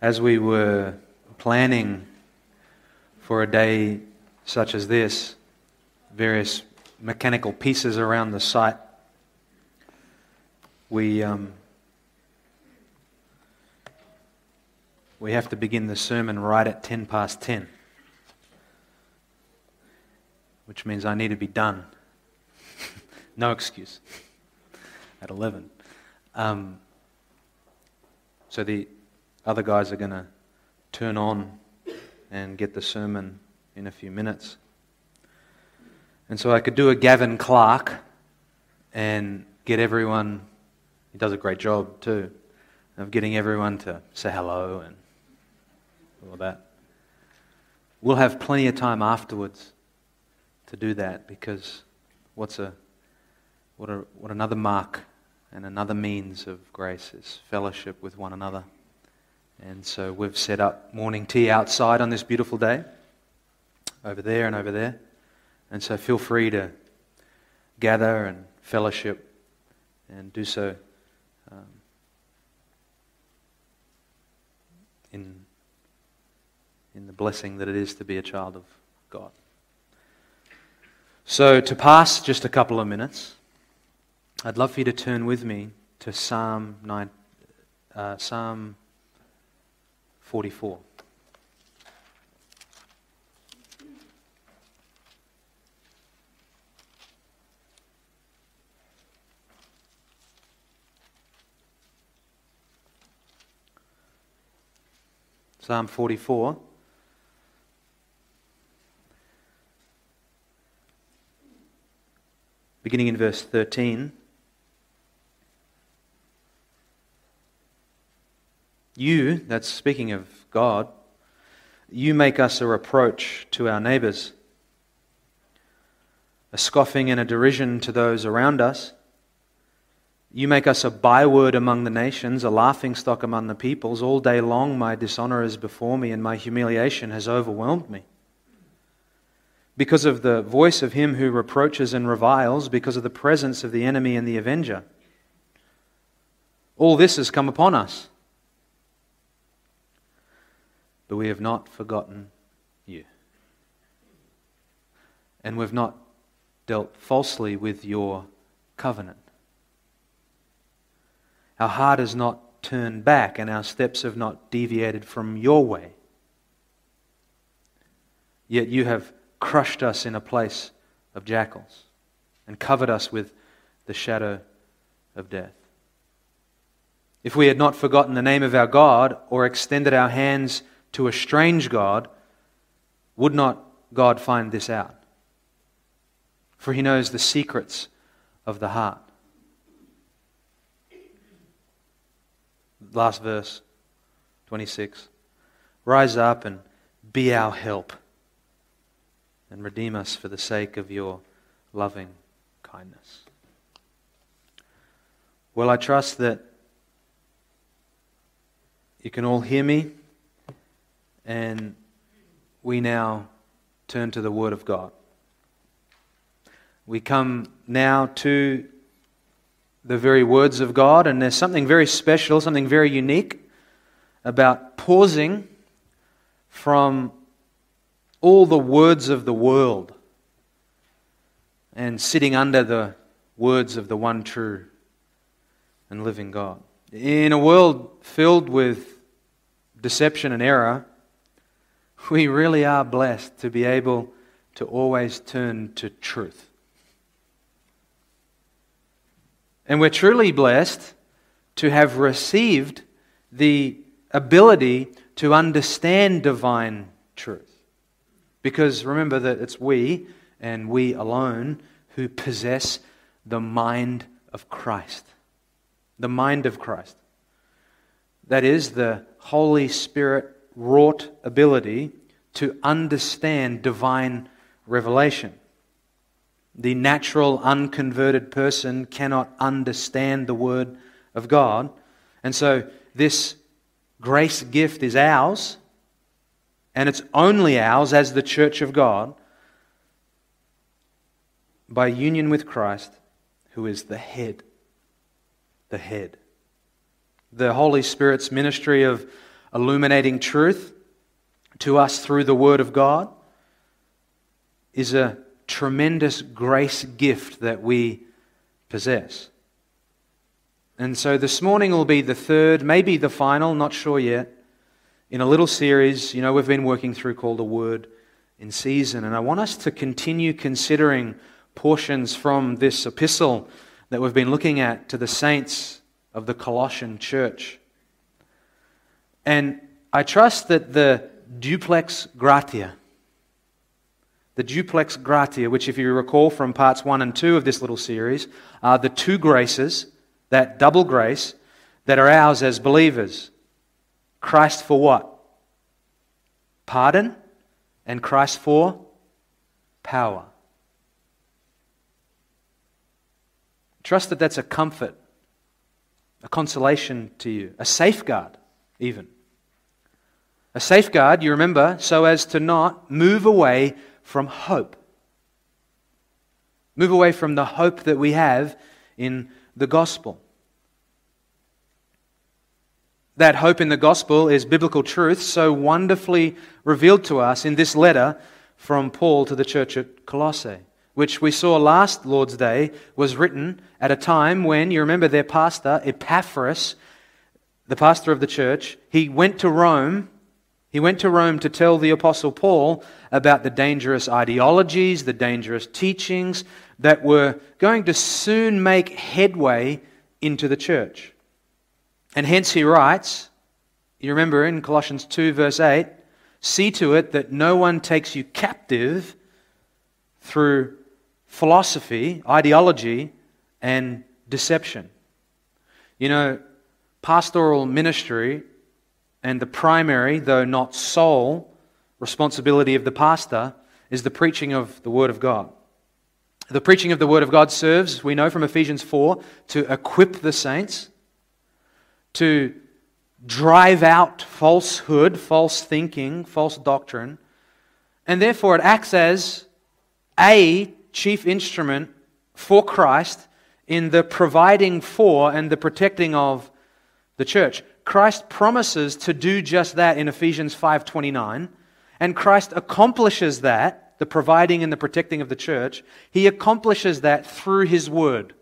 as we were planning for a day such as this, various mechanical pieces around the site, we, um, we have to begin the sermon right at 10 past 10, which means I need to be done. no excuse. At 11. Um, so the other guys are going to turn on and get the sermon in a few minutes. And so I could do a Gavin Clark and get everyone, he does a great job too, of getting everyone to say hello and all that. We'll have plenty of time afterwards to do that because what's a, what, a, what another mark and another means of grace is fellowship with one another. And so we've set up morning tea outside on this beautiful day, over there and over there. And so feel free to gather and fellowship and do so um, in, in the blessing that it is to be a child of God. So, to pass just a couple of minutes, I'd love for you to turn with me to Psalm, 9, uh, Psalm 44. Psalm 44. Beginning in verse 13. You, that's speaking of God, you make us a reproach to our neighbors, a scoffing and a derision to those around us. You make us a byword among the nations, a laughing stock among the peoples. All day long my dishonor is before me, and my humiliation has overwhelmed me. Because of the voice of him who reproaches and reviles, because of the presence of the enemy and the avenger. All this has come upon us but we have not forgotten you. And we've not dealt falsely with your covenant. Our heart has not turned back, and our steps have not deviated from your way. Yet you have crushed us in a place of jackals and covered us with the shadow of death. If we had not forgotten the name of our God or extended our hands to a strange God, would not God find this out? For he knows the secrets of the heart. Last verse, 26. Rise up and be our help, and redeem us for the sake of your loving kindness. Well, I trust that you can all hear me and we now turn to the Word of God. We come now to the very words of God, and there's something very special, something very unique about pausing from all the words of the world and sitting under the words of the one true and living God. In a world filled with deception and error, we really are blessed to be able to always turn to truth. And we're truly blessed to have received the ability to understand divine truth. Because remember that it's we and we alone who possess the mind of Christ. The mind of Christ. That is the Holy Spirit wrought ability to understand divine revelation. The natural, unconverted person cannot understand the Word of God. And so, this grace gift is ours, and it's only ours as the church of God by union with Christ, who is the head. The head. The Holy Spirit's ministry of illuminating truth to us through the Word of God, is a tremendous grace gift that we possess. And so this morning will be the third, maybe the final, not sure yet, in a little series, you know, we've been working through called A Word in Season. And I want us to continue considering portions from this epistle that we've been looking at to the saints of the Colossian church. And I trust that the duplex gratia, the duplex gratia, which, if you recall from parts one and two of this little series, are the two graces, that double grace, that are ours as believers. Christ for what? Pardon, and Christ for power. Trust that that's a comfort, a consolation to you, a safeguard, even. A safeguard, you remember, so as to not move away from hope. Move away from the hope that we have in the gospel. That hope in the gospel is biblical truth, so wonderfully revealed to us in this letter from Paul to the church at Colossae which we saw last Lord's Day, was written at a time when, you remember their pastor, Epaphras, the pastor of the church, he went to Rome. He went to Rome to tell the Apostle Paul about the dangerous ideologies, the dangerous teachings that were going to soon make headway into the church. And hence he writes, you remember in Colossians 2, verse 8, see to it that no one takes you captive through philosophy, ideology, and deception. You know, pastoral ministry and the primary, though not sole, responsibility of the pastor is the preaching of the Word of God. The preaching of the Word of God serves, we know from Ephesians 4, to equip the saints, to drive out falsehood, false thinking, false doctrine, and therefore it acts as a chief instrument for Christ in the providing for and the protecting of the church. Christ promises to do just that in Ephesians 5:29, and Christ accomplishes that, the providing and the protecting of the church, he accomplishes that through his word.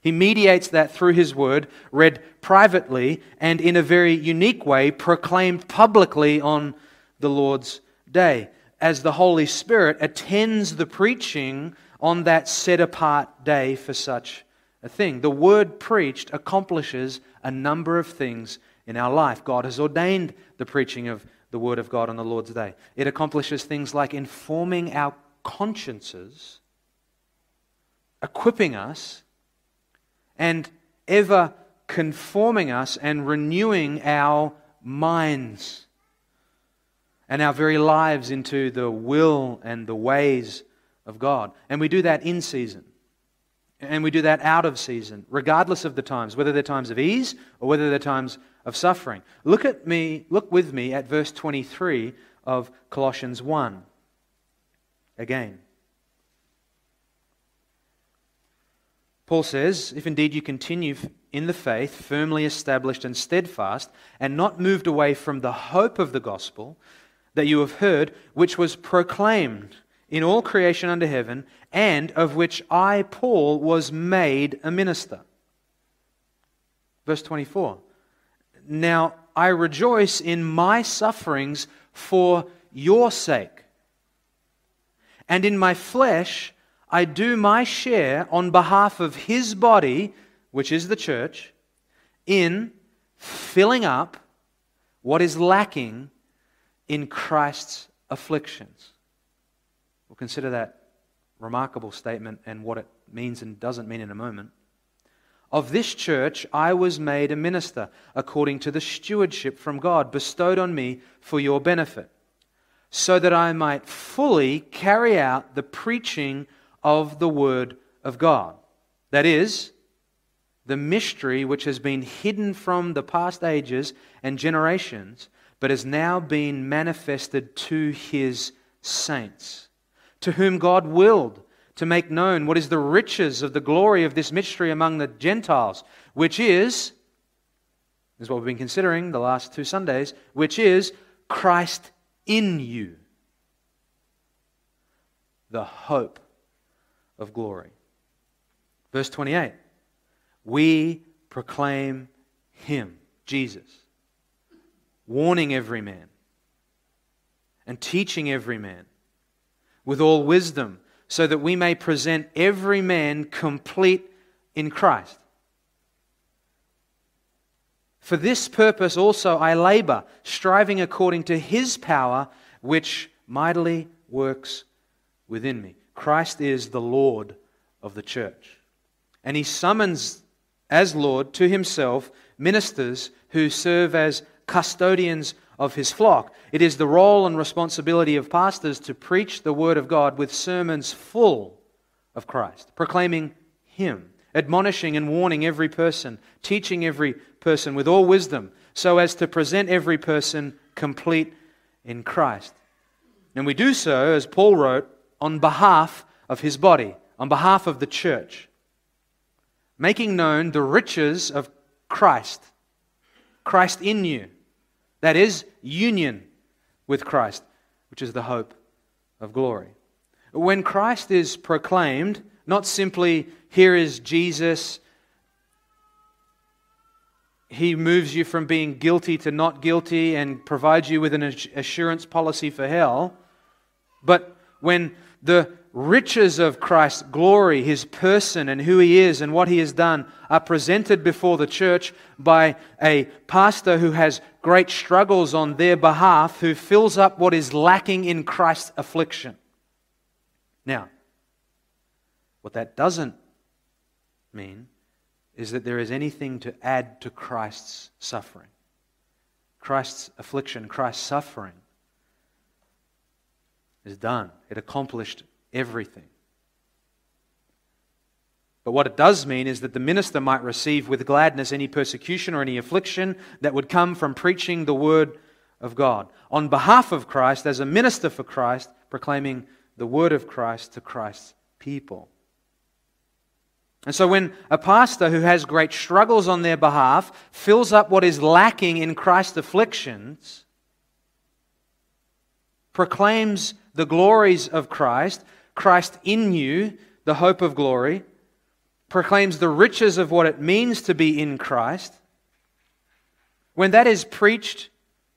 He mediates that through his word, read privately and in a very unique way proclaimed publicly on the Lord's day as the Holy Spirit attends the preaching on that set apart day for such a thing. The word preached accomplishes a number of things in our life. God has ordained the preaching of the word of God on the Lord's day. It accomplishes things like informing our consciences, equipping us, and ever conforming us and renewing our minds and our very lives into the will and the ways of God. And we do that in season. And we do that out of season, regardless of the times, whether they're times of ease or whether they're times of suffering. Look at me, look with me at verse 23 of Colossians 1. Again. Paul says, If indeed you continue in the faith, firmly established and steadfast, and not moved away from the hope of the gospel that you have heard, which was proclaimed in all creation under heaven, and of which I, Paul, was made a minister. Verse 24. Now I rejoice in my sufferings for your sake. And in my flesh I do my share on behalf of his body, which is the church, in filling up what is lacking in Christ's afflictions. We'll consider that remarkable statement and what it means and doesn't mean in a moment. Of this church I was made a minister according to the stewardship from God bestowed on me for your benefit, so that I might fully carry out the preaching of the Word of God. That is, the mystery which has been hidden from the past ages and generations, but has now been manifested to his saints to whom God willed to make known what is the riches of the glory of this mystery among the Gentiles, which is is what we've been considering the last two Sundays, which is Christ in you, the hope of glory. Verse 28 We proclaim him, Jesus, warning every man and teaching every man with all wisdom, so that we may present every man complete in Christ. For this purpose also I labor, striving according to his power, which mightily works within me. Christ is the Lord of the church. And he summons as Lord to himself ministers who serve as custodians of his flock. It is the role and responsibility of pastors to preach the word of God with sermons full of Christ, proclaiming him, admonishing and warning every person, teaching every person with all wisdom, so as to present every person complete in Christ. And we do so, as Paul wrote, on behalf of his body, on behalf of the church, making known the riches of Christ, Christ in you. That is, union with Christ, which is the hope of glory. When Christ is proclaimed, not simply, here is Jesus, he moves you from being guilty to not guilty and provides you with an assurance policy for hell, but when the riches of Christ's glory, his person and who he is and what he has done, are presented before the church by a pastor who has great struggles on their behalf, who fills up what is lacking in Christ's affliction. Now, what that doesn't mean is that there is anything to add to Christ's suffering. Christ's affliction, Christ's suffering is done. It accomplished everything. But what it does mean is that the minister might receive with gladness any persecution or any affliction that would come from preaching the word of God. On behalf of Christ, as a minister for Christ, proclaiming the word of Christ to Christ's people. And so, when a pastor who has great struggles on their behalf fills up what is lacking in Christ's afflictions, proclaims the glories of Christ, Christ in you, the hope of glory, proclaims the riches of what it means to be in Christ, when that is preached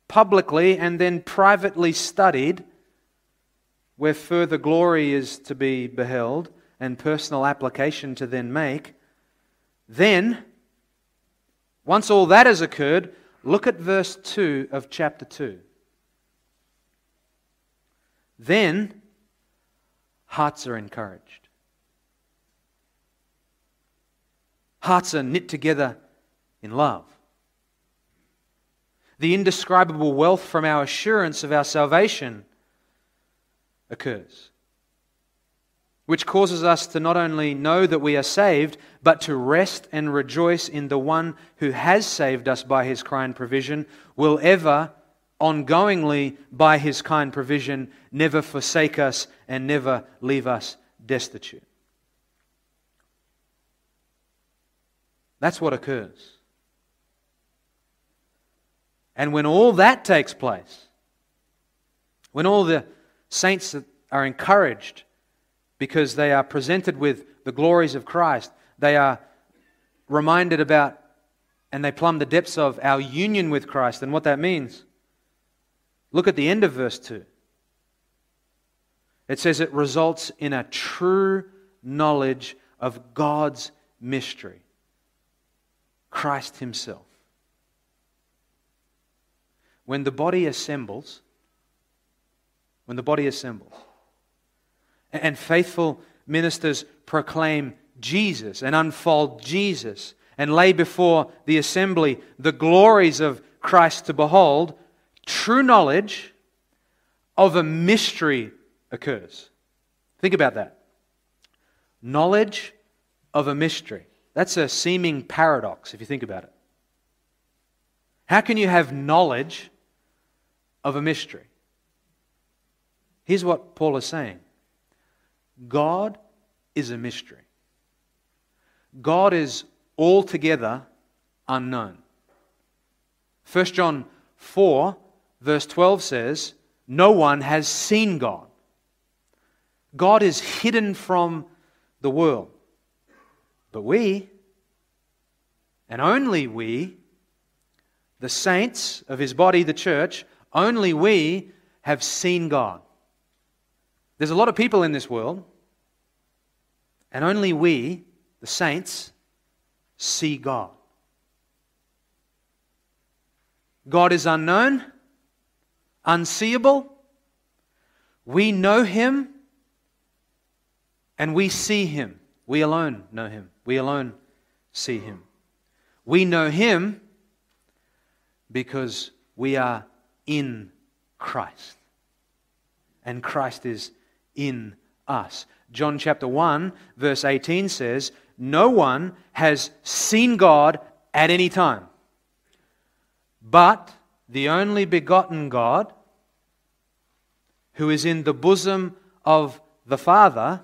publicly and then privately studied, where further glory is to be beheld and personal application to then make, then, once all that has occurred, look at verse 2 of chapter 2. Then hearts are encouraged. Hearts are knit together in love. The indescribable wealth from our assurance of our salvation occurs, which causes us to not only know that we are saved, but to rest and rejoice in the one who has saved us by his kind provision, will ever ongoingly, by his kind provision, never forsake us and never leave us destitute. That's what occurs. And when all that takes place, when all the saints are encouraged because they are presented with the glories of Christ, they are reminded about and they plumb the depths of our union with Christ and what that means. Look at the end of verse 2. It says it results in a true knowledge of God's mystery Christ Himself. When the body assembles, when the body assembles, and faithful ministers proclaim Jesus and unfold Jesus and lay before the assembly the glories of Christ to behold, true knowledge of a mystery occurs. Think about that. Knowledge of a mystery. That's a seeming paradox if you think about it. How can you have knowledge of a mystery? Here's what Paul is saying God is a mystery, God is altogether unknown. 1 John 4, verse 12 says, No one has seen God. God is hidden from the world. But we, and only we, the saints of his body, the church, only we have seen God. There's a lot of people in this world, and only we, the saints, see God. God is unknown, unseeable. We know him, and we see him. We alone know him. We alone see him. We know him because we are in Christ. And Christ is in us. John chapter 1, verse 18 says, No one has seen God at any time. But the only begotten God, who is in the bosom of the Father,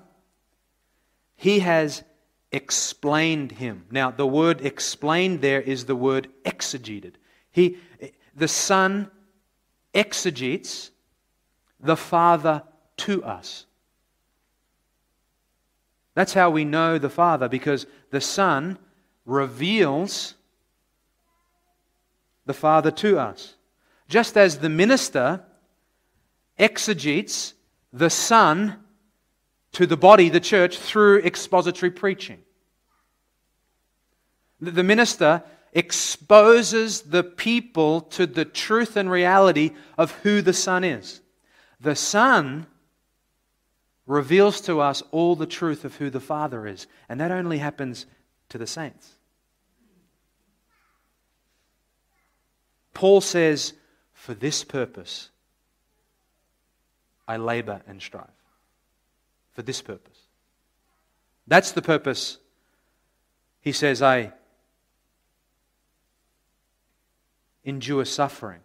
he has explained him. Now, the word explained there is the word exegeted. He, the Son exegetes the Father to us. That's how we know the Father, because the Son reveals the Father to us. Just as the minister exegetes the Son to the body, the church, through expository preaching. The minister exposes the people to the truth and reality of who the Son is. The Son reveals to us all the truth of who the Father is, and that only happens to the saints. Paul says, For this purpose I labor and strive. For this purpose. That's the purpose. He says, I endure suffering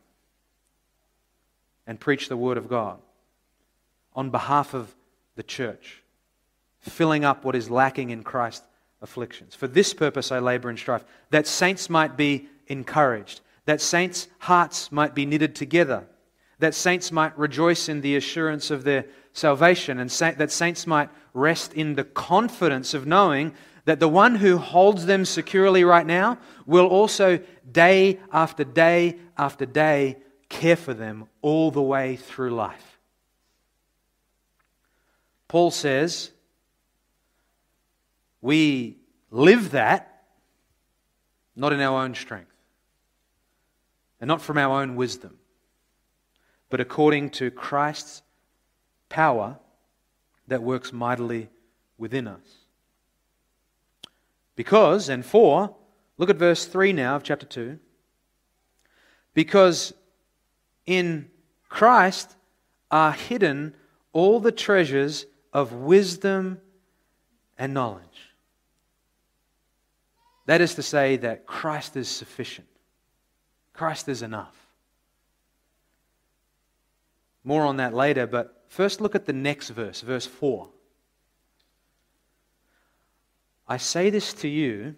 and preach the Word of God on behalf of the church, filling up what is lacking in Christ's afflictions. For this purpose I labor and strive, that saints might be encouraged, that saints' hearts might be knitted together, that saints might rejoice in the assurance of their salvation, and that saints might rest in the confidence of knowing that the one who holds them securely right now will also day after day after day care for them all the way through life. Paul says, we live that not in our own strength and not from our own wisdom, but according to Christ's power that works mightily within us. Because, and for, look at verse 3 now of chapter 2. Because in Christ are hidden all the treasures of wisdom and knowledge. That is to say, that Christ is sufficient, Christ is enough. More on that later, but first look at the next verse, verse 4. I say this to you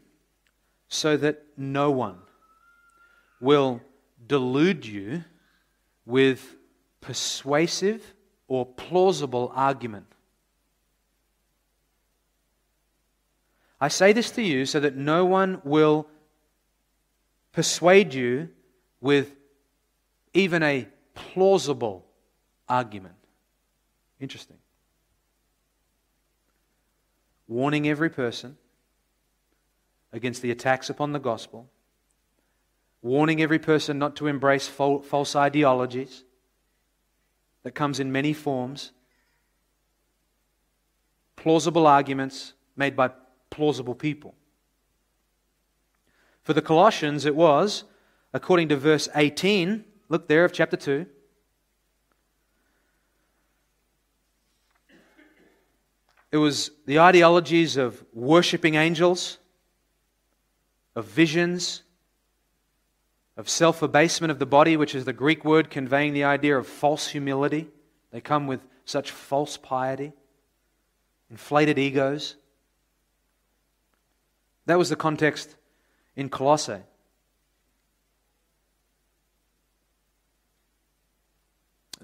so that no one will delude you with persuasive or plausible argument. I say this to you so that no one will persuade you with even a plausible argument. Interesting warning every person against the attacks upon the gospel, warning every person not to embrace false ideologies that comes in many forms, plausible arguments made by plausible people. For the Colossians, it was, according to verse 18, look there of chapter 2. It was the ideologies of worshipping angels, of visions, of self abasement of the body, which is the Greek word conveying the idea of false humility. They come with such false piety, inflated egos. That was the context in Colossae.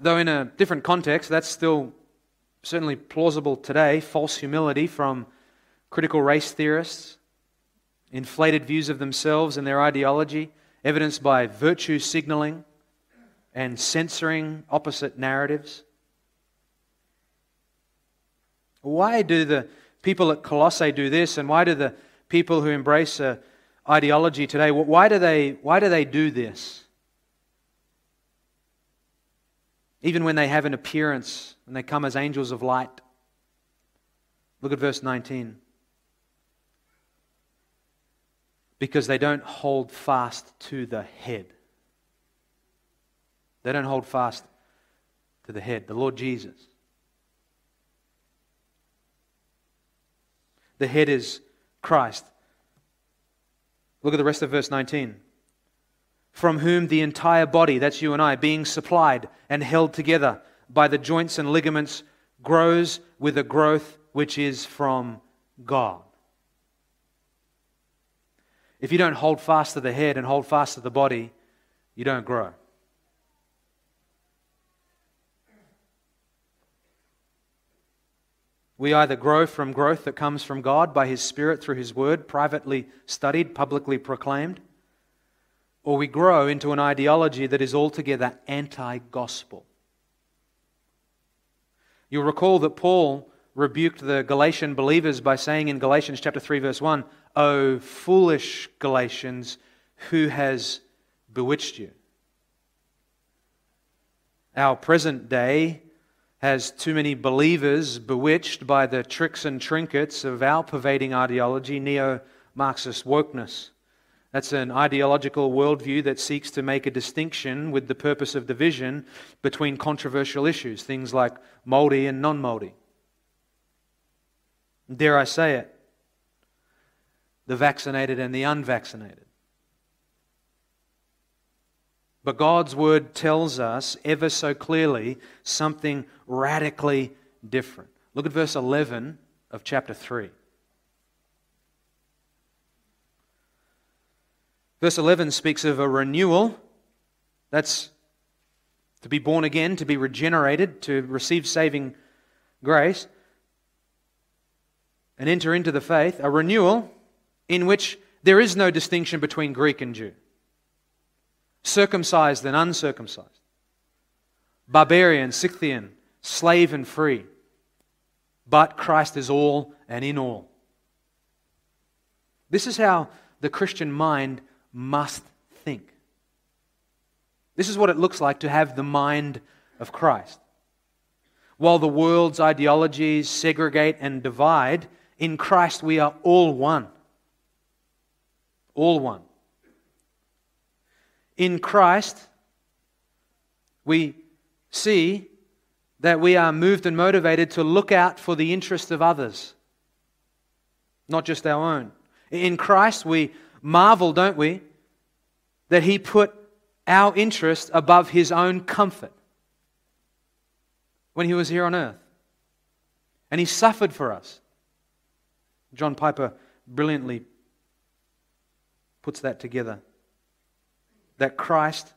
Though in a different context, that's still certainly plausible today. False humility from critical race theorists, inflated views of themselves and their ideology, evidenced by virtue signaling and censoring opposite narratives. Why do the people at Colossae do this, and why do the people who embrace a ideology today, why do they, why do, they do this? Even when they have an appearance and they come as angels of light. Look at verse 19. Because they don't hold fast to the head. They don't hold fast to the head, the Lord Jesus. The head is Christ. Look at the rest of verse 19. From whom the entire body, that's you and I, being supplied and held together by the joints and ligaments, grows with a growth which is from God. If you don't hold fast to the head and hold fast to the body, you don't grow. We either grow from growth that comes from God by His Spirit through His Word, privately studied, publicly proclaimed, or we grow into an ideology that is altogether anti gospel. You'll recall that Paul rebuked the Galatian believers by saying in Galatians chapter 3 verse 1, "O foolish Galatians, who has bewitched you?" Our present day has too many believers bewitched by the tricks and trinkets of our pervading ideology, neo Marxist wokeness. That's an ideological worldview that seeks to make a distinction with the purpose of division between controversial issues, things like Maori and non Maori. Dare I say it? The vaccinated and the unvaccinated. But God's word tells us ever so clearly something radically different. Look at verse 11 of chapter 3. Verse 11 speaks of a renewal. That's to be born again, to be regenerated, to receive saving grace, and enter into the faith. A renewal in which there is no distinction between Greek and Jew circumcised and uncircumcised, barbarian, Scythian, slave and free. But Christ is all and in all. This is how the Christian mind must think. This is what it looks like to have the mind of Christ. While the world's ideologies segregate and divide, in Christ we are all one. All one in Christ, we see that we are moved and motivated to look out for the interests of others, not just our own. In Christ, we marvel, don't we, that He put our interest above His own comfort when He was here on earth. And He suffered for us. John Piper brilliantly puts that together that Christ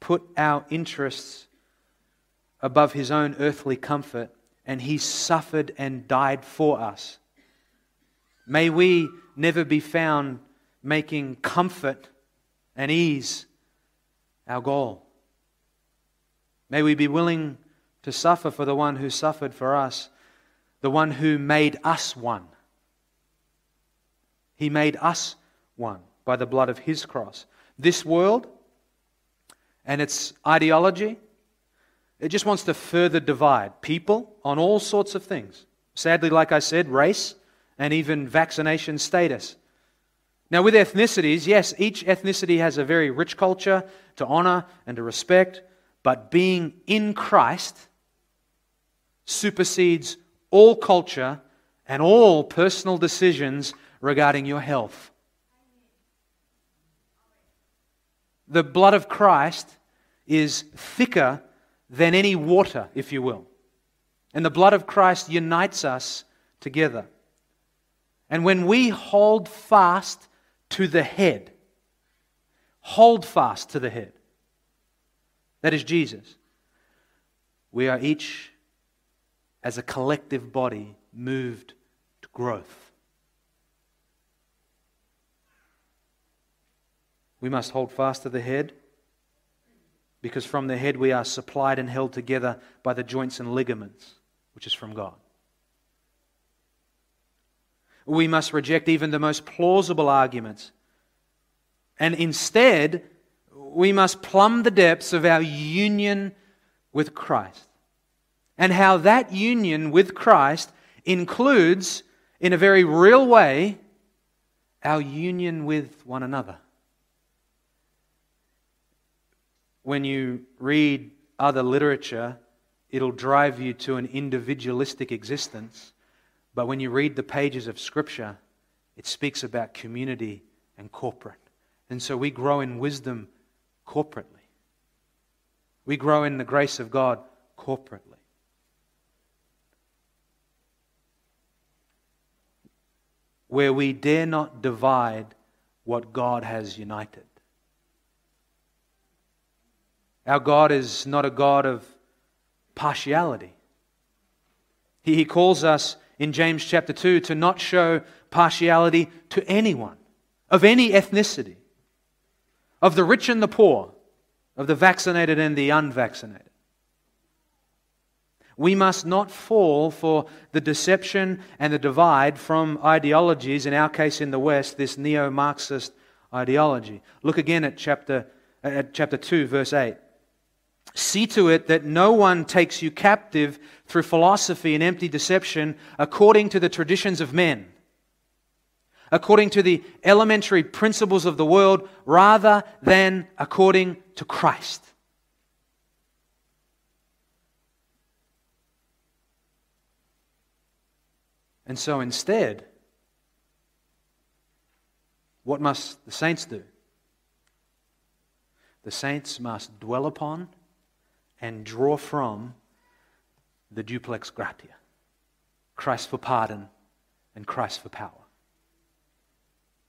put our interests above his own earthly comfort and he suffered and died for us. May we never be found making comfort and ease our goal. May we be willing to suffer for the one who suffered for us, the one who made us one. He made us one by the blood of his cross. This world and its ideology, it just wants to further divide people on all sorts of things. Sadly, like I said, race and even vaccination status. Now, with ethnicities, yes, each ethnicity has a very rich culture to honor and to respect, but being in Christ supersedes all culture and all personal decisions regarding your health. the blood of Christ is thicker than any water, if you will. And the blood of Christ unites us together. And when we hold fast to the head, hold fast to the head, that is Jesus, we are each, as a collective body, moved to growth. We must hold fast to the head because from the head we are supplied and held together by the joints and ligaments, which is from God. We must reject even the most plausible arguments. And instead, we must plumb the depths of our union with Christ. And how that union with Christ includes, in a very real way, our union with one another. When you read other literature, it'll drive you to an individualistic existence. But when you read the pages of Scripture, it speaks about community and corporate. And so we grow in wisdom corporately. We grow in the grace of God corporately. Where we dare not divide what God has united. Our God is not a God of partiality. He, calls us in James chapter 2 to not show partiality to anyone of any ethnicity, of the rich and the poor, of the vaccinated and the unvaccinated. We must not fall for the deception and the divide from ideologies, in our case in the West, this neo Marxist ideology. Look again at chapter, at chapter 2, verse 8. See to it that no one takes you captive through philosophy and empty deception according to the traditions of men, according to the elementary principles of the world, rather than according to Christ. And so instead, what must the saints do? The saints must dwell upon and draw from the duplex gratia Christ for pardon and Christ for power.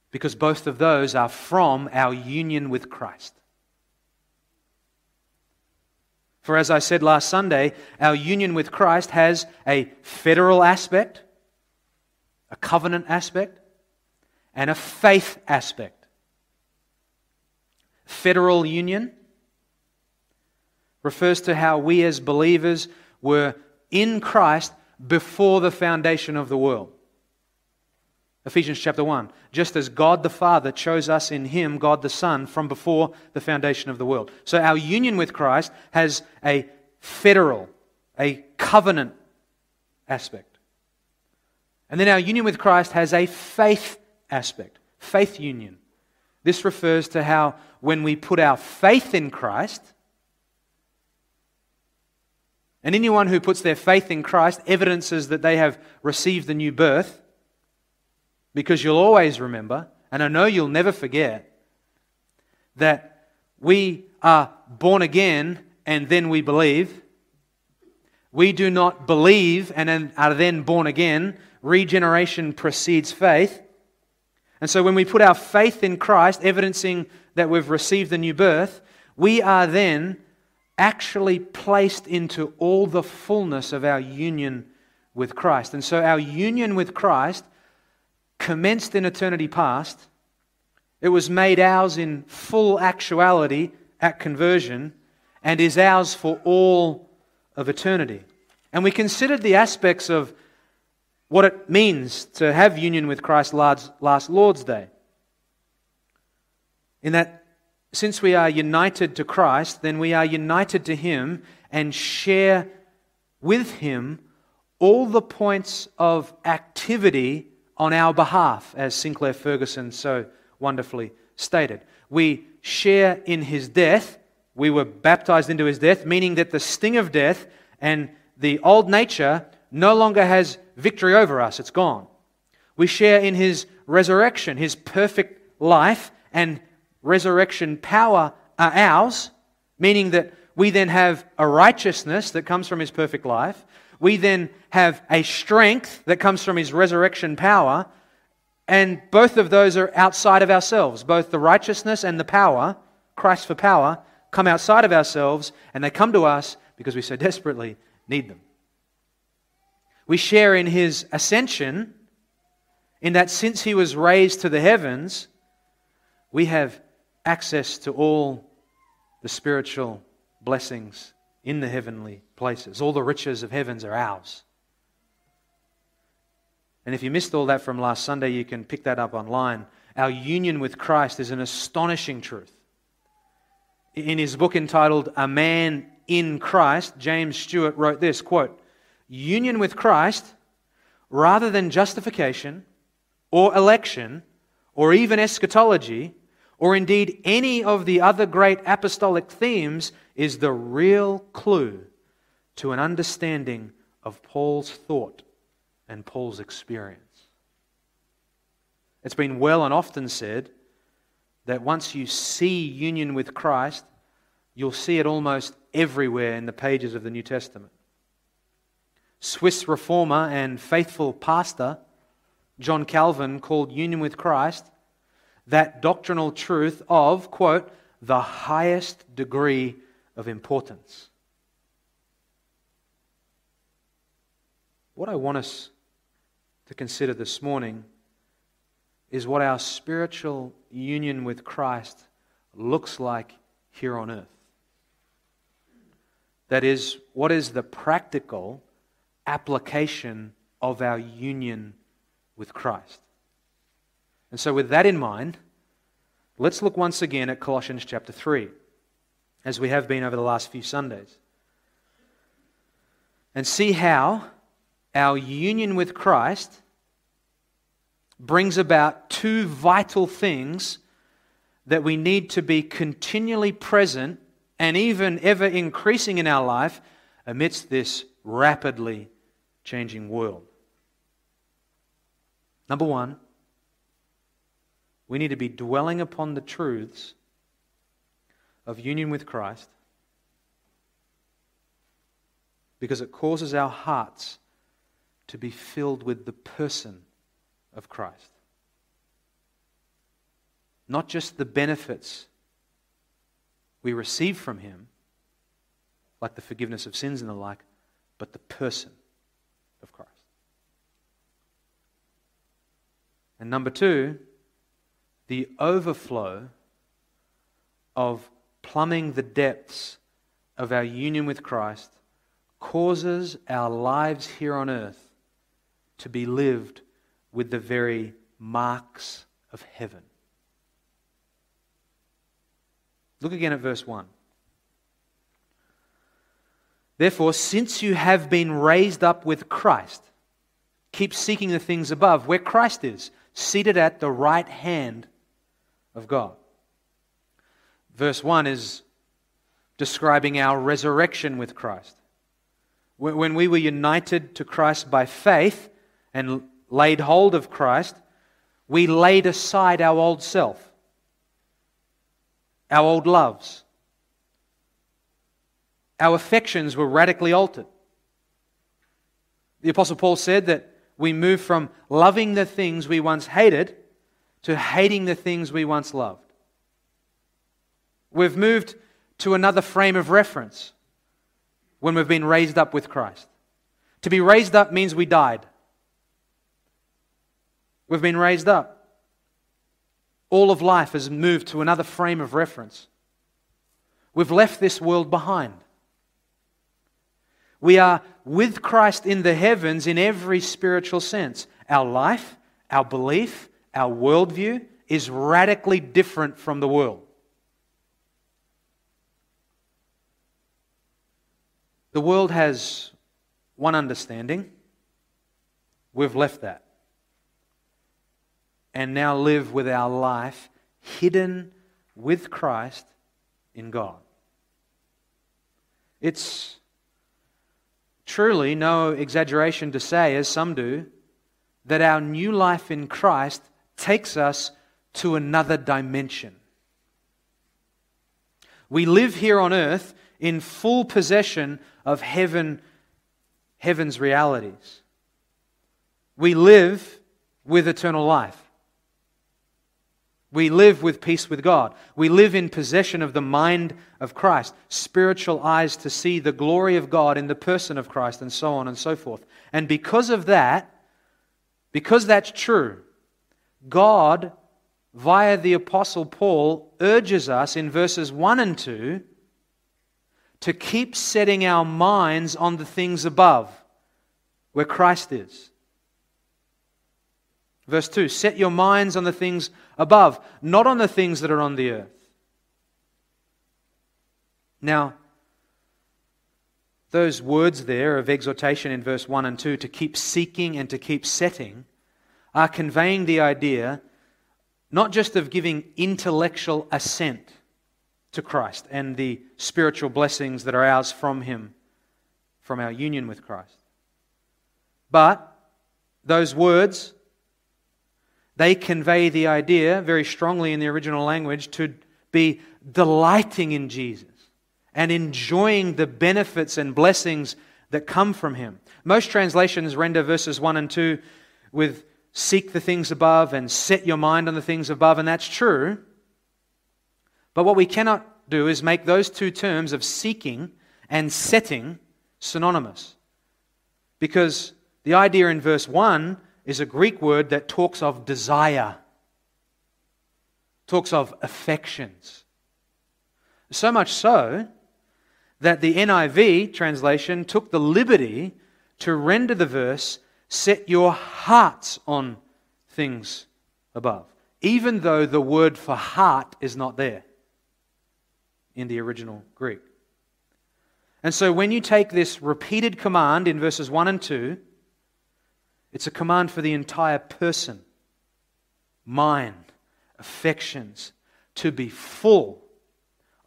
Because both of those are from our union with Christ. For as I said last Sunday, our union with Christ has a federal aspect, a covenant aspect, and a faith aspect. Federal union refers to how we as believers were in Christ before the foundation of the world. Ephesians chapter 1. Just as God the Father chose us in Him, God the Son, from before the foundation of the world. So our union with Christ has a federal, a covenant aspect. And then our union with Christ has a faith aspect, faith union. This refers to how when we put our faith in Christ, and anyone who puts their faith in Christ evidences that they have received the new birth, because you'll always remember, and I know you'll never forget, that we are born again and then we believe. We do not believe and are then born again. Regeneration precedes faith. And so when we put our faith in Christ, evidencing that we've received the new birth, we are then actually placed into all the fullness of our union with Christ. And so our union with Christ commenced in eternity past. It was made ours in full actuality at conversion and is ours for all of eternity. And we considered the aspects of what it means to have union with Christ last Lord's Day. In that since we are united to Christ, then we are united to Him and share with Him all the points of activity on our behalf, as Sinclair Ferguson so wonderfully stated. We share in His death. We were baptized into His death, meaning that the sting of death and the old nature no longer has victory over us, it's gone. We share in His resurrection, His perfect life, and resurrection power are ours, meaning that we then have a righteousness that comes from his perfect life. We then have a strength that comes from his resurrection power. And both of those are outside of ourselves. Both the righteousness and the power, Christ for power, come outside of ourselves and they come to us because we so desperately need them. We share in his ascension in that since he was raised to the heavens, we have access to all the spiritual blessings in the heavenly places. All the riches of heavens are ours. And if you missed all that from last Sunday, you can pick that up online. Our union with Christ is an astonishing truth. In his book entitled A Man in Christ, James Stewart wrote this quote, Union with Christ, rather than justification or election or even eschatology, or indeed any of the other great apostolic themes, is the real clue to an understanding of Paul's thought and Paul's experience. It's been well and often said that once you see union with Christ, you'll see it almost everywhere in the pages of the New Testament. Swiss reformer and faithful pastor John Calvin called union with Christ that doctrinal truth of, quote, the highest degree of importance. What I want us to consider this morning is what our spiritual union with Christ looks like here on earth. That is, what is the practical application of our union with Christ? And so, with that in mind, let's look once again at Colossians chapter 3, as we have been over the last few Sundays, and see how our union with Christ brings about two vital things that we need to be continually present and even ever increasing in our life amidst this rapidly changing world. Number one, we need to be dwelling upon the truths of union with Christ because it causes our hearts to be filled with the person of Christ. Not just the benefits we receive from Him, like the forgiveness of sins and the like, but the person of Christ. And number two, the overflow of plumbing the depths of our union with Christ causes our lives here on earth to be lived with the very marks of heaven. Look again at verse 1. Therefore, since you have been raised up with Christ, keep seeking the things above, where Christ is, seated at the right hand of God. Verse 1 is describing our resurrection with Christ. When we were united to Christ by faith and laid hold of Christ, we laid aside our old self, our old loves. Our affections were radically altered. The Apostle Paul said that we move from loving the things we once hated to hating the things we once loved. We've moved to another frame of reference when we've been raised up with Christ. To be raised up means we died. We've been raised up. All of life has moved to another frame of reference. We've left this world behind. We are with Christ in the heavens in every spiritual sense. Our life, our belief, our worldview is radically different from the world. The world has one understanding. We've left that and now live with our life hidden with Christ in God. It's truly no exaggeration to say, as some do, that our new life in Christ takes us to another dimension. We live here on earth in full possession of heaven, heaven's realities. We live with eternal life. We live with peace with God. We live in possession of the mind of Christ, spiritual eyes to see the glory of God in the person of Christ, and so on and so forth. And because of that, because that's true, God, via the Apostle Paul, urges us in verses 1 and 2 to keep setting our minds on the things above, where Christ is. Verse 2 Set your minds on the things above, not on the things that are on the earth. Now, those words there of exhortation in verse 1 and 2 to keep seeking and to keep setting are conveying the idea not just of giving intellectual assent to Christ and the spiritual blessings that are ours from Him, from our union with Christ, but those words they convey the idea very strongly in the original language to be delighting in Jesus and enjoying the benefits and blessings that come from him. Most translations render verses 1 and 2 with seek the things above and set your mind on the things above, and that's true. But what we cannot do is make those two terms of seeking and setting synonymous. Because the idea in verse 1 is a Greek word that talks of desire, talks of affections. So much so that the NIV translation took the liberty to render the verse, Set your hearts on things above, even though the word for heart is not there in the original Greek. And so when you take this repeated command in verses 1 and 2, it's a command for the entire person, mind, affections, to be full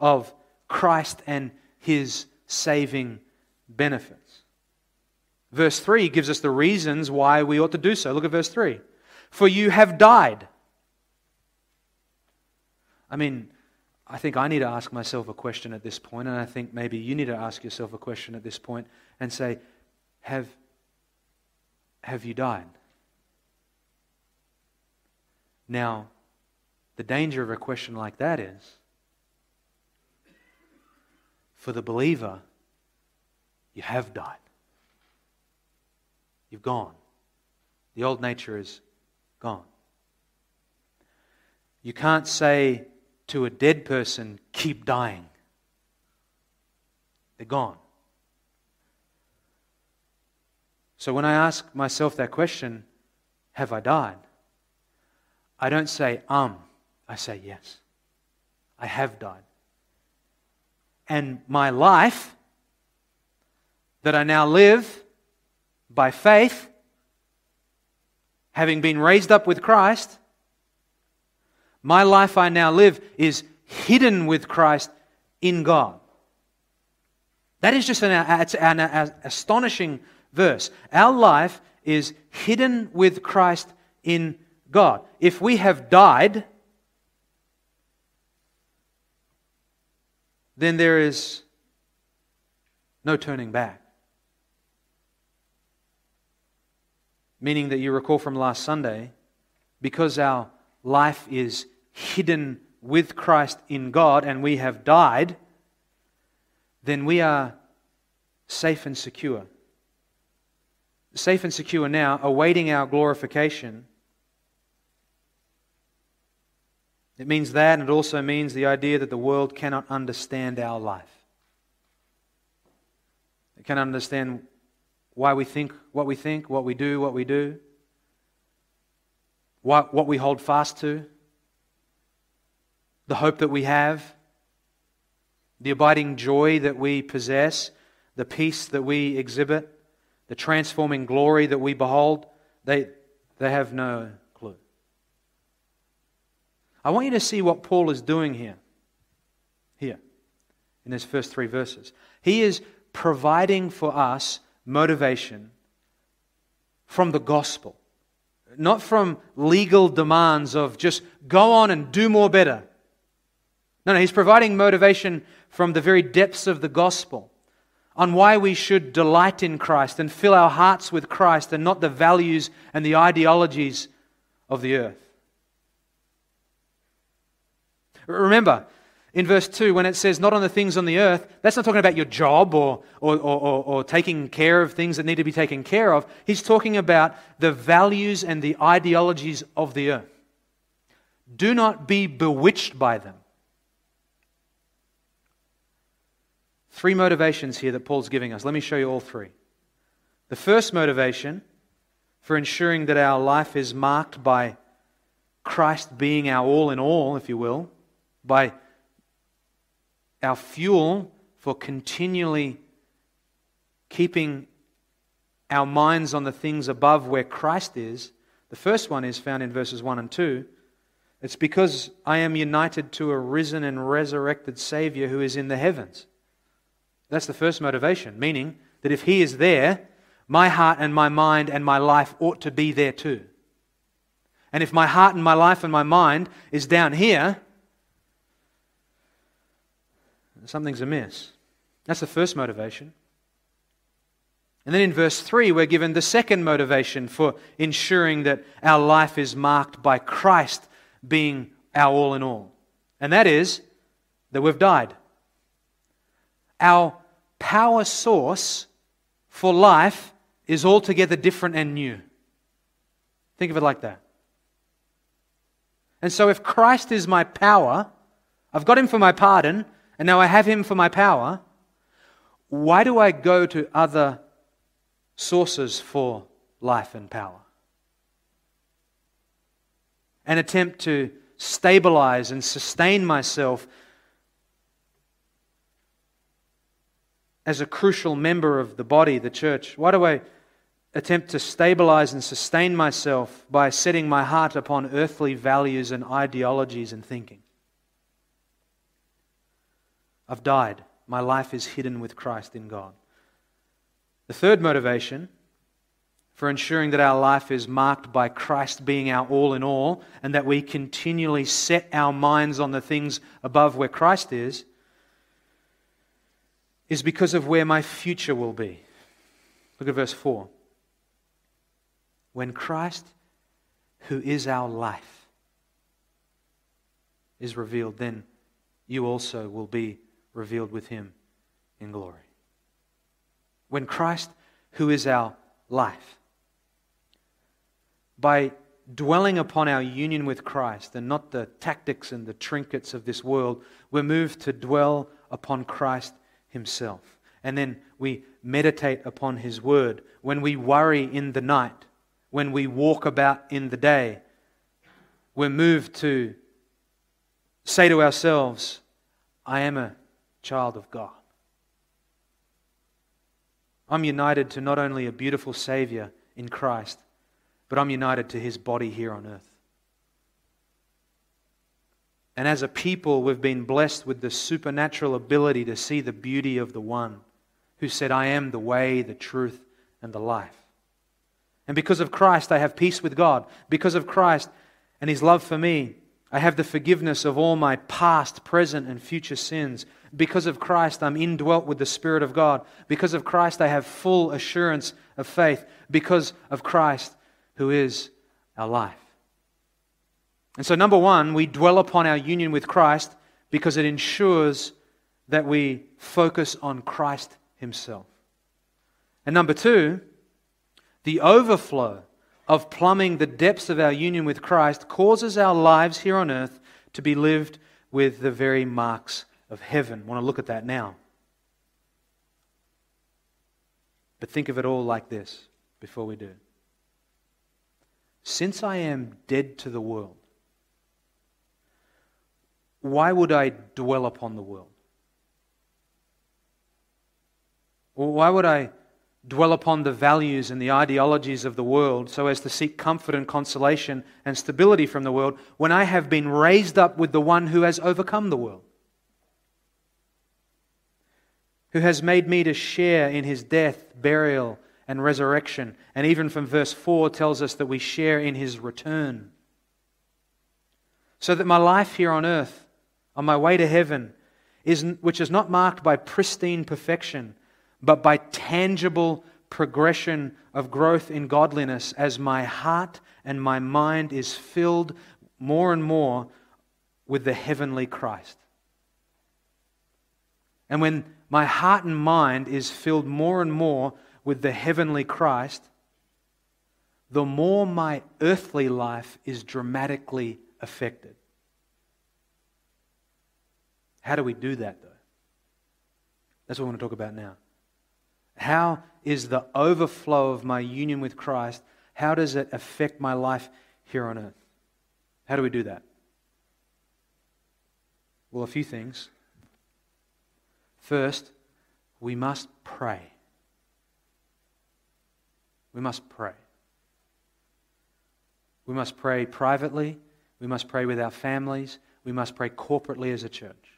of Christ and his saving benefits. Verse 3 gives us the reasons why we ought to do so. Look at verse 3. For you have died. I mean, I think I need to ask myself a question at this point, and I think maybe you need to ask yourself a question at this point and say, Have have you died? Now, the danger of a question like that is for the believer, you have died. You've gone. The old nature is gone. You can't say to a dead person, keep dying. They're gone. So when I ask myself that question, have I died? I don't say, um, I say yes. I have died. And my life that I now live by faith, having been raised up with Christ, my life I now live is hidden with Christ in God. That is just an, an, an astonishing verse. Our life is hidden with Christ in God. If we have died, then there is no turning back. Meaning that you recall from last Sunday, because our life is hidden with Christ in God and we have died, then we are safe and secure safe and secure now, awaiting our glorification. It means that, and it also means the idea that the world cannot understand our life. It cannot understand why we think what we think, what we do, what we do, what, what we hold fast to, the hope that we have, the abiding joy that we possess, the peace that we exhibit the transforming glory that we behold, they, they have no clue. I want you to see what Paul is doing here. Here, in these first three verses. He is providing for us motivation from the gospel, not from legal demands of just go on and do more better. No, no, he's providing motivation from the very depths of the gospel on why we should delight in Christ and fill our hearts with Christ and not the values and the ideologies of the earth. Remember, in verse 2, when it says not on the things on the earth, that's not talking about your job or, or, or, or, taking care of things that need to be taken care of. He's talking about the values and the ideologies of the earth. Do not be bewitched by them. Three motivations here that Paul's giving us. Let me show you all three. The first motivation for ensuring that our life is marked by Christ being our all in all, if you will, by our fuel for continually keeping our minds on the things above where Christ is. The first one is found in verses 1 and 2. It's because I am united to a risen and resurrected Savior who is in the heavens. That's the first motivation, meaning that if He is there, my heart and my mind and my life ought to be there too. And if my heart and my life and my mind is down here, something's amiss. That's the first motivation. And then in verse 3, we're given the second motivation for ensuring that our life is marked by Christ being our all in all. And that is that we've died. Our power source for life is altogether different and new. Think of it like that. And so, if Christ is my power, I've got him for my pardon, and now I have him for my power, why do I go to other sources for life and power? And attempt to stabilize and sustain myself as a crucial member of the body, the church? Why do I attempt to stabilize and sustain myself by setting my heart upon earthly values and ideologies and thinking? I've died. My life is hidden with Christ in God. The third motivation for ensuring that our life is marked by Christ being our all in all and that we continually set our minds on the things above where Christ is is because of where my future will be. Look at verse 4. When Christ, who is our life, is revealed, then you also will be revealed with him in glory. When Christ, who is our life, by dwelling upon our union with Christ and not the tactics and the trinkets of this world, we're moved to dwell upon Christ Himself. And then we meditate upon His Word. When we worry in the night, when we walk about in the day, we're moved to say to ourselves, I am a child of God. I'm united to not only a beautiful Savior in Christ, but I'm united to His body here on earth. And as a people, we've been blessed with the supernatural ability to see the beauty of the one who said, I am the way, the truth, and the life. And because of Christ, I have peace with God. Because of Christ and his love for me, I have the forgiveness of all my past, present, and future sins. Because of Christ, I'm indwelt with the Spirit of God. Because of Christ, I have full assurance of faith. Because of Christ, who is our life. And so, number one, we dwell upon our union with Christ because it ensures that we focus on Christ Himself. And number two, the overflow of plumbing the depths of our union with Christ causes our lives here on earth to be lived with the very marks of heaven. I want to look at that now. But think of it all like this before we do. Since I am dead to the world, why would I dwell upon the world? Or why would I dwell upon the values and the ideologies of the world so as to seek comfort and consolation and stability from the world when I have been raised up with the one who has overcome the world? Who has made me to share in his death, burial, and resurrection. And even from verse 4 tells us that we share in his return. So that my life here on earth on my way to heaven, is, which is not marked by pristine perfection, but by tangible progression of growth in godliness as my heart and my mind is filled more and more with the heavenly Christ. And when my heart and mind is filled more and more with the heavenly Christ, the more my earthly life is dramatically affected. How do we do that, though? That's what I want to talk about now. How is the overflow of my union with Christ, how does it affect my life here on earth? How do we do that? Well, a few things. First, we must pray. We must pray. We must pray privately. We must pray with our families. We must pray corporately as a church.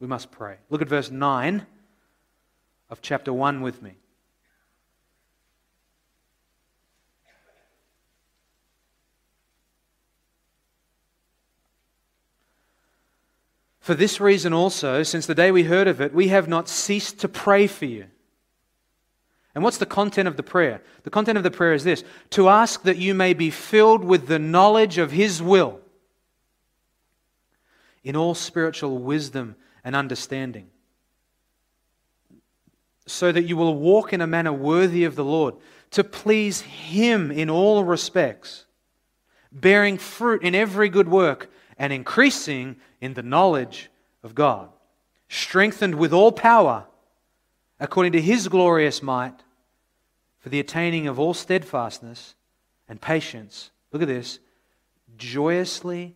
We must pray. Look at verse 9 of chapter 1 with me. For this reason also, since the day we heard of it, we have not ceased to pray for you. And what's the content of the prayer? The content of the prayer is this to ask that you may be filled with the knowledge of His will in all spiritual wisdom and understanding, so that you will walk in a manner worthy of the Lord, to please Him in all respects, bearing fruit in every good work and increasing in the knowledge of God, strengthened with all power according to his glorious might for the attaining of all steadfastness and patience. Look at this joyously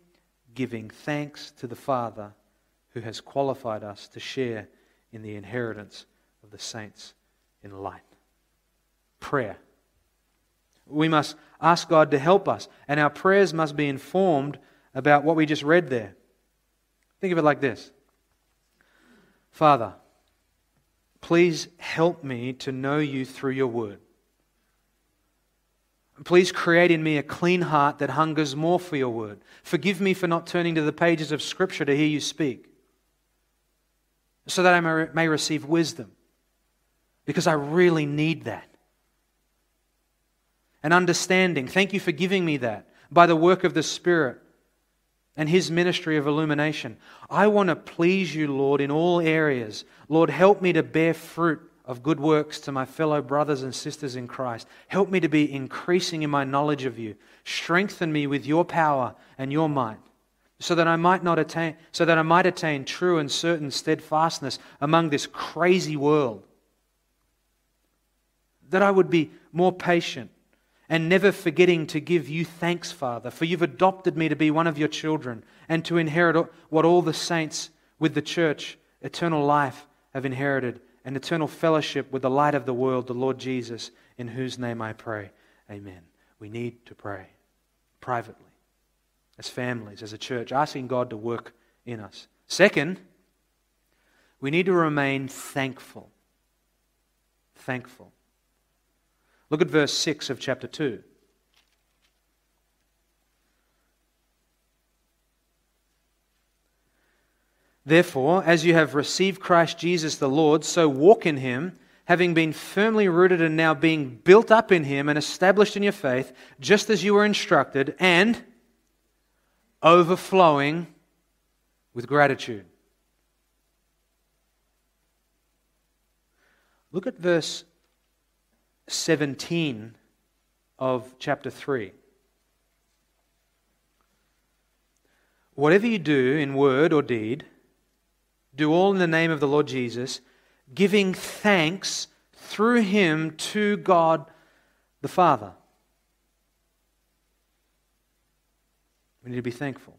giving thanks to the Father who has qualified us to share in the inheritance of the saints in light. Prayer. We must ask God to help us, and our prayers must be informed about what we just read there. Think of it like this Father, please help me to know you through your word. Please create in me a clean heart that hungers more for your word. Forgive me for not turning to the pages of Scripture to hear you speak, so that I may receive wisdom, because I really need that. And understanding. Thank you for giving me that by the work of the Spirit and his ministry of illumination. I want to please you, Lord, in all areas. Lord, help me to bear fruit of good works to my fellow brothers and sisters in Christ. Help me to be increasing in my knowledge of you. Strengthen me with your power and your might. So that I might not attain so that I might attain true and certain steadfastness among this crazy world. That I would be more patient and never forgetting to give you thanks, Father, for you've adopted me to be one of your children and to inherit what all the saints with the church, eternal life, have inherited, and eternal fellowship with the light of the world, the Lord Jesus, in whose name I pray. Amen. We need to pray privately, as families, as a church, asking God to work in us. Second, we need to remain thankful. Thankful. Look at verse 6 of chapter 2. Therefore, as you have received Christ Jesus the Lord, so walk in him, having been firmly rooted and now being built up in him and established in your faith, just as you were instructed, and overflowing with gratitude. Look at verse 17 of chapter 3. Whatever you do in word or deed, do all in the name of the Lord Jesus, giving thanks through him to God the Father. We need to be thankful.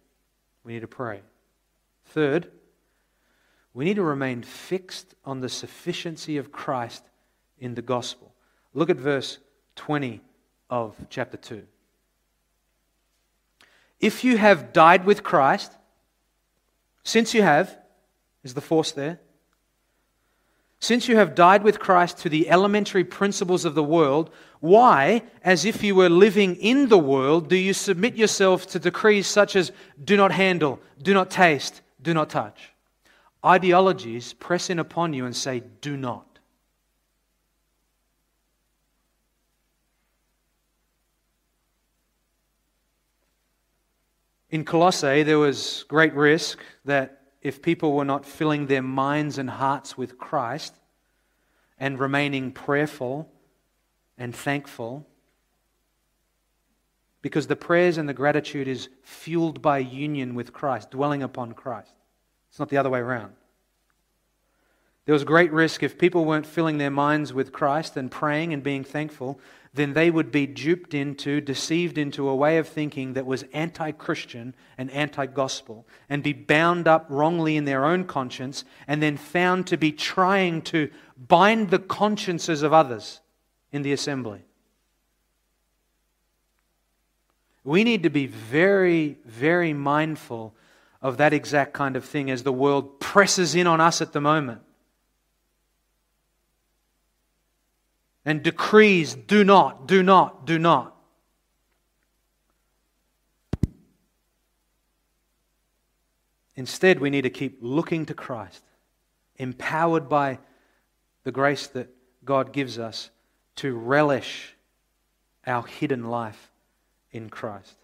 We need to pray. Third, we need to remain fixed on the sufficiency of Christ in the gospel. Look at verse 20 of chapter 2. If you have died with Christ, since you have, is the force there? Since you have died with Christ to the elementary principles of the world, why, as if you were living in the world, do you submit yourself to decrees such as do not handle, do not taste, do not touch? Ideologies press in upon you and say, do not. In Colossae, there was great risk that if people were not filling their minds and hearts with Christ and remaining prayerful and thankful, because the prayers and the gratitude is fueled by union with Christ, dwelling upon Christ. It's not the other way around. There was great risk if people weren't filling their minds with Christ and praying and being thankful, then they would be duped into, deceived into a way of thinking that was anti Christian and anti gospel, and be bound up wrongly in their own conscience, and then found to be trying to bind the consciences of others in the assembly. We need to be very, very mindful of that exact kind of thing as the world presses in on us at the moment. And decrees do not, do not, do not. Instead, we need to keep looking to Christ, empowered by the grace that God gives us to relish our hidden life in Christ.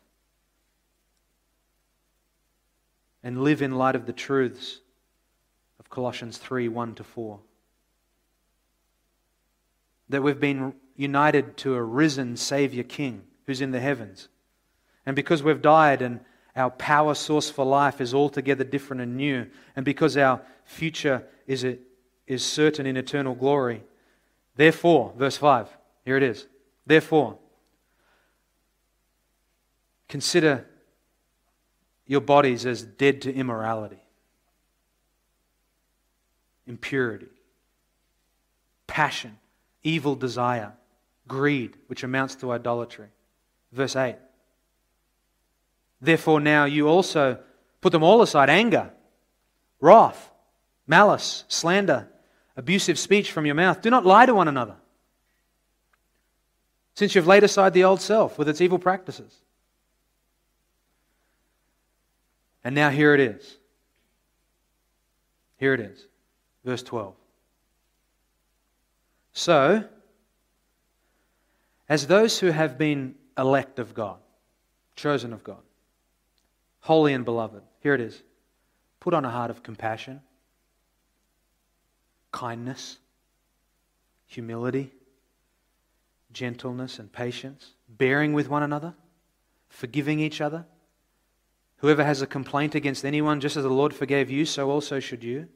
And live in light of the truths of Colossians 3 1 to 4 that we've been united to a risen Savior King who's in the heavens. And because we've died and our power source for life is altogether different and new, and because our future is, is certain in eternal glory, therefore, verse 5, here it is. Therefore, consider your bodies as dead to immorality, impurity, passion evil desire, greed, which amounts to idolatry. Verse 8. Therefore, now you also put them all aside anger, wrath, malice, slander, abusive speech from your mouth. Do not lie to one another, since you've laid aside the old self with its evil practices. And now here it is. Here it is. Verse 12. So, as those who have been elect of God, chosen of God, holy and beloved, here it is put on a heart of compassion, kindness, humility, gentleness, and patience, bearing with one another, forgiving each other. Whoever has a complaint against anyone, just as the Lord forgave you, so also should you.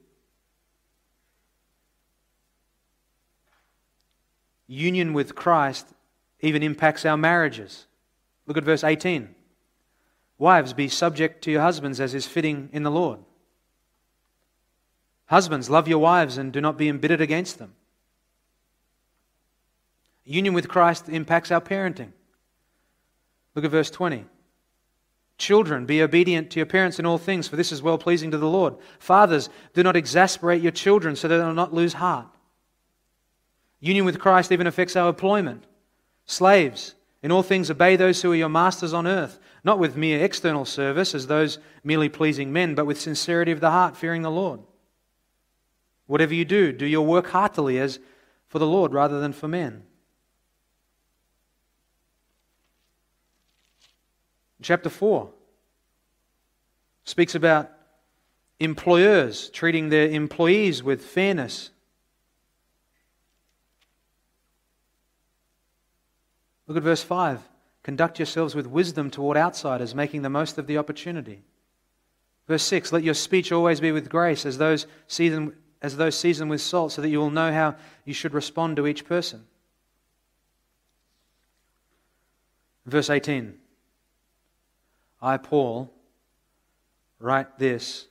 Union with Christ even impacts our marriages. Look at verse 18. Wives, be subject to your husbands as is fitting in the Lord. Husbands, love your wives and do not be embittered against them. Union with Christ impacts our parenting. Look at verse 20. Children, be obedient to your parents in all things, for this is well pleasing to the Lord. Fathers, do not exasperate your children so that they will not lose heart. Union with Christ even affects our employment. Slaves, in all things obey those who are your masters on earth, not with mere external service as those merely pleasing men, but with sincerity of the heart, fearing the Lord. Whatever you do, do your work heartily as for the Lord rather than for men. Chapter 4 speaks about employers treating their employees with fairness Look at verse 5. Conduct yourselves with wisdom toward outsiders, making the most of the opportunity. Verse 6 Let your speech always be with grace, as those seasoned, as those seasoned with salt, so that you will know how you should respond to each person. Verse 18 I, Paul, write this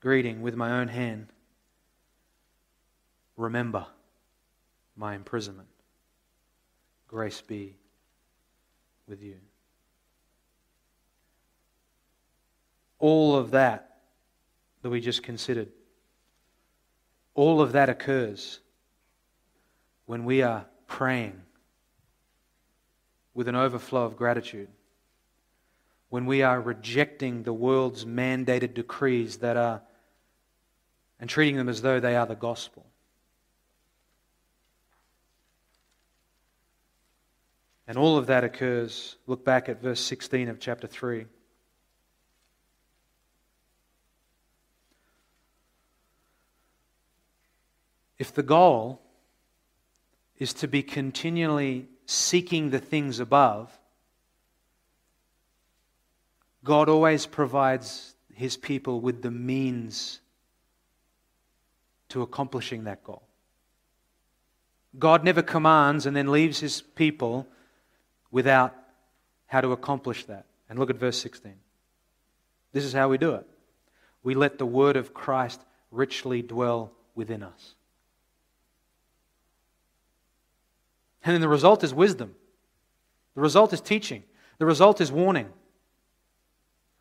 greeting with my own hand. Remember my imprisonment. Grace be with you. All of that that we just considered, all of that occurs when we are praying with an overflow of gratitude, when we are rejecting the world's mandated decrees that are and treating them as though they are the gospel. And all of that occurs. Look back at verse 16 of chapter 3. If the goal is to be continually seeking the things above, God always provides his people with the means to accomplishing that goal. God never commands and then leaves his people without how to accomplish that. And look at verse 16. This is how we do it we let the word of Christ richly dwell within us. And then the result is wisdom. The result is teaching. The result is warning.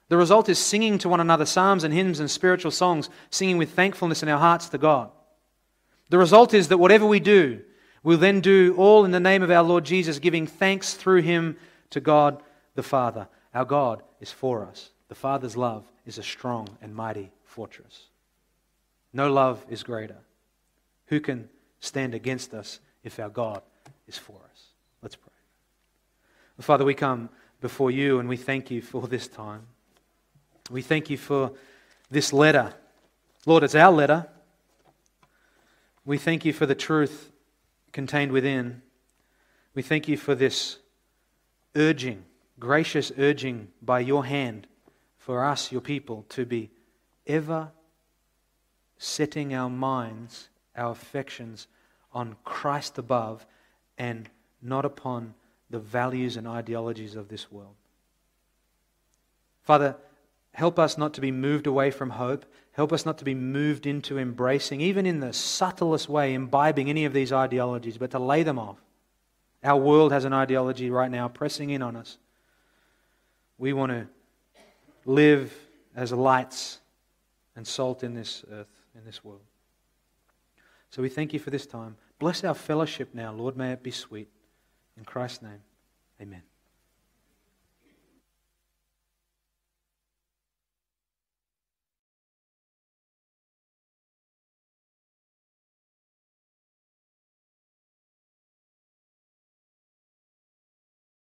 The result is singing to one another psalms and hymns and spiritual songs, singing with thankfulness in our hearts to God. The result is that whatever we do, we'll then do all in the name of our Lord Jesus, giving thanks through him to God the Father. Our God is for us. The Father's love is a strong and mighty fortress. No love is greater. Who can stand against us if our God is for us? Let's pray. Father, we come before you and we thank you for this time. We thank you for this letter. Lord, it's our letter. We thank you for the truth contained within. We thank you for this urging, gracious urging by your hand for us, your people, to be ever setting our minds, our affections on Christ above and not upon the values and ideologies of this world. Father, help us not to be moved away from hope. Help us not to be moved into embracing, even in the subtlest way, imbibing any of these ideologies, but to lay them off. Our world has an ideology right now pressing in on us. We want to live as lights and salt in this earth, in this world. So we thank you for this time. Bless our fellowship now, Lord. May it be sweet. In Christ's name, amen.